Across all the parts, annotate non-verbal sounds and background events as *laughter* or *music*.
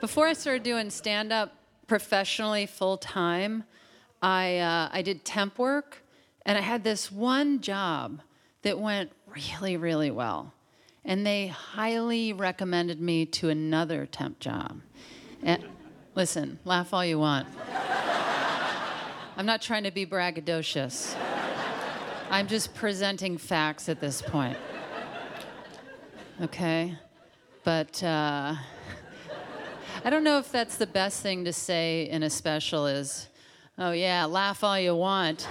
Before I started doing stand up professionally full time, I, uh, I did temp work and I had this one job that went really, really well. And they highly recommended me to another temp job. And listen, laugh all you want. I'm not trying to be braggadocious. I'm just presenting facts at this point. Okay? But uh, I don't know if that's the best thing to say in a special is, oh yeah, laugh all you want. *laughs*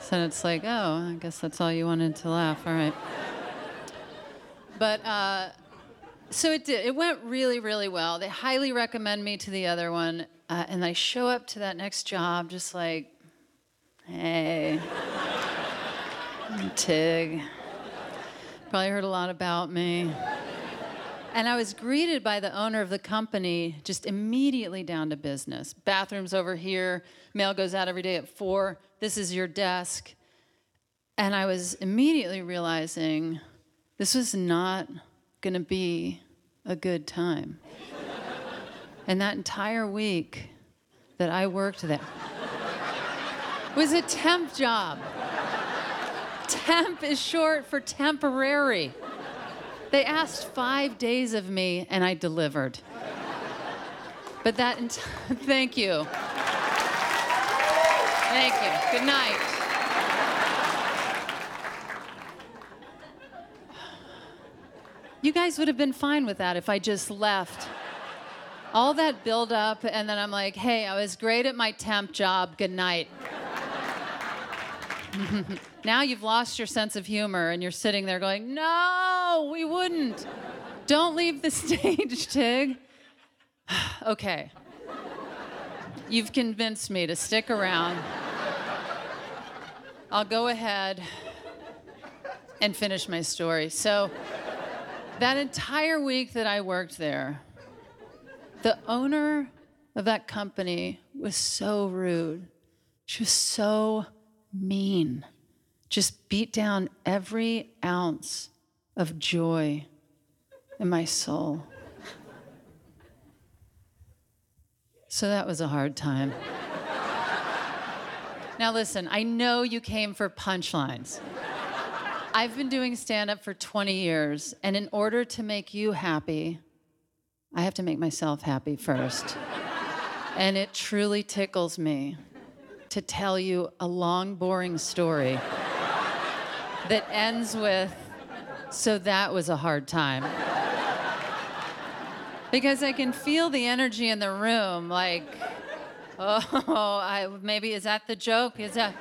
so it's like, oh, I guess that's all you wanted to laugh. All right. But uh, so it did. It went really, really well. They highly recommend me to the other one. Uh, and I show up to that next job just like, hey, Tig. Probably heard a lot about me. And I was greeted by the owner of the company just immediately down to business. Bathrooms over here, mail goes out every day at four. This is your desk. And I was immediately realizing this was not going to be a good time. and that entire week that I worked there was a temp job. Temp is short for temporary. They asked five days of me, and I delivered. But that, ent- *laughs* thank you. Thank you. Good night. You guys would have been fine with that if I just left. All that build up, and then I'm like, hey, I was great at my temp job. Good night. *laughs* now you've lost your sense of humor and you're sitting there going, no, we wouldn't. Don't leave the *laughs* stage, Tig. *sighs* okay. You've convinced me to stick around. I'll go ahead and finish my story. So, that entire week that I worked there, the owner of that company was so rude. She was so mean. Just beat down every ounce of joy in my soul. So that was a hard time. now, listen, I know you came for punchlines. I've been doing stand up for 20 years, and in order to make you happy, I have to make myself happy first. and it truly tickles me to tell you a long, boring story that ends with, so that was a hard time. because I can feel the energy in the room, like, oh, I, maybe is that the joke? Is that,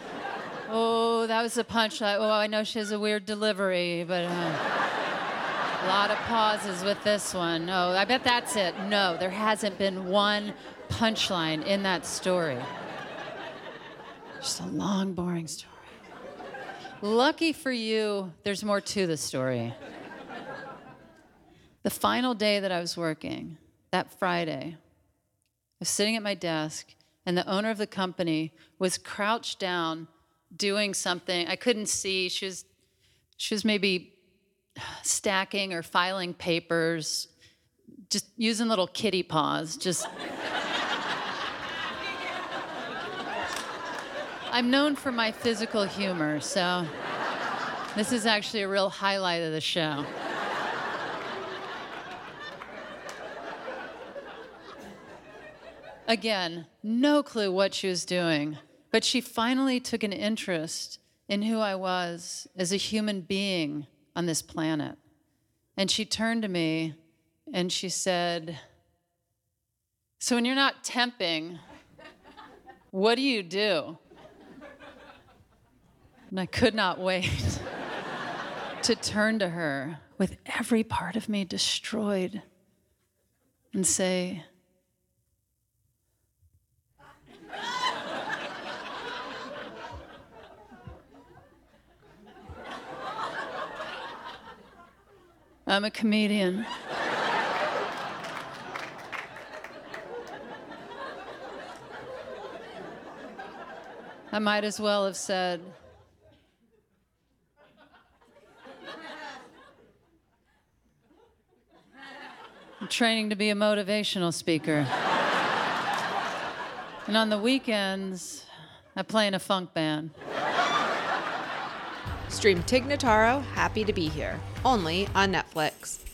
Oh, that was a punchline. Oh, I know she has a weird delivery, but uh, a lot of pauses with this one. Oh, I bet that's it. No, there hasn't been one punchline in that story. Just a long, boring story. Lucky for you, there's more to the story. The final day that I was working, that Friday, I was sitting at my desk, and the owner of the company was crouched down doing something. I couldn't see. She was, she was maybe stacking or filing papers, just using little kitty paws. Just. I'm known for my physical humor, so this is actually a real highlight of the show. Again, no clue what she was doing. But she finally took an interest in who I was as a human being on this planet. And she turned to me and she said, So when you're not temping, what do you do? And I could not wait *laughs* to turn to her with every part of me destroyed and say, I'm a comedian. I might as well have said, Training to be a motivational speaker. and on the weekends, I play in a funk band. Stream Tig Notaro, Happy to Be Here, only on Netflix.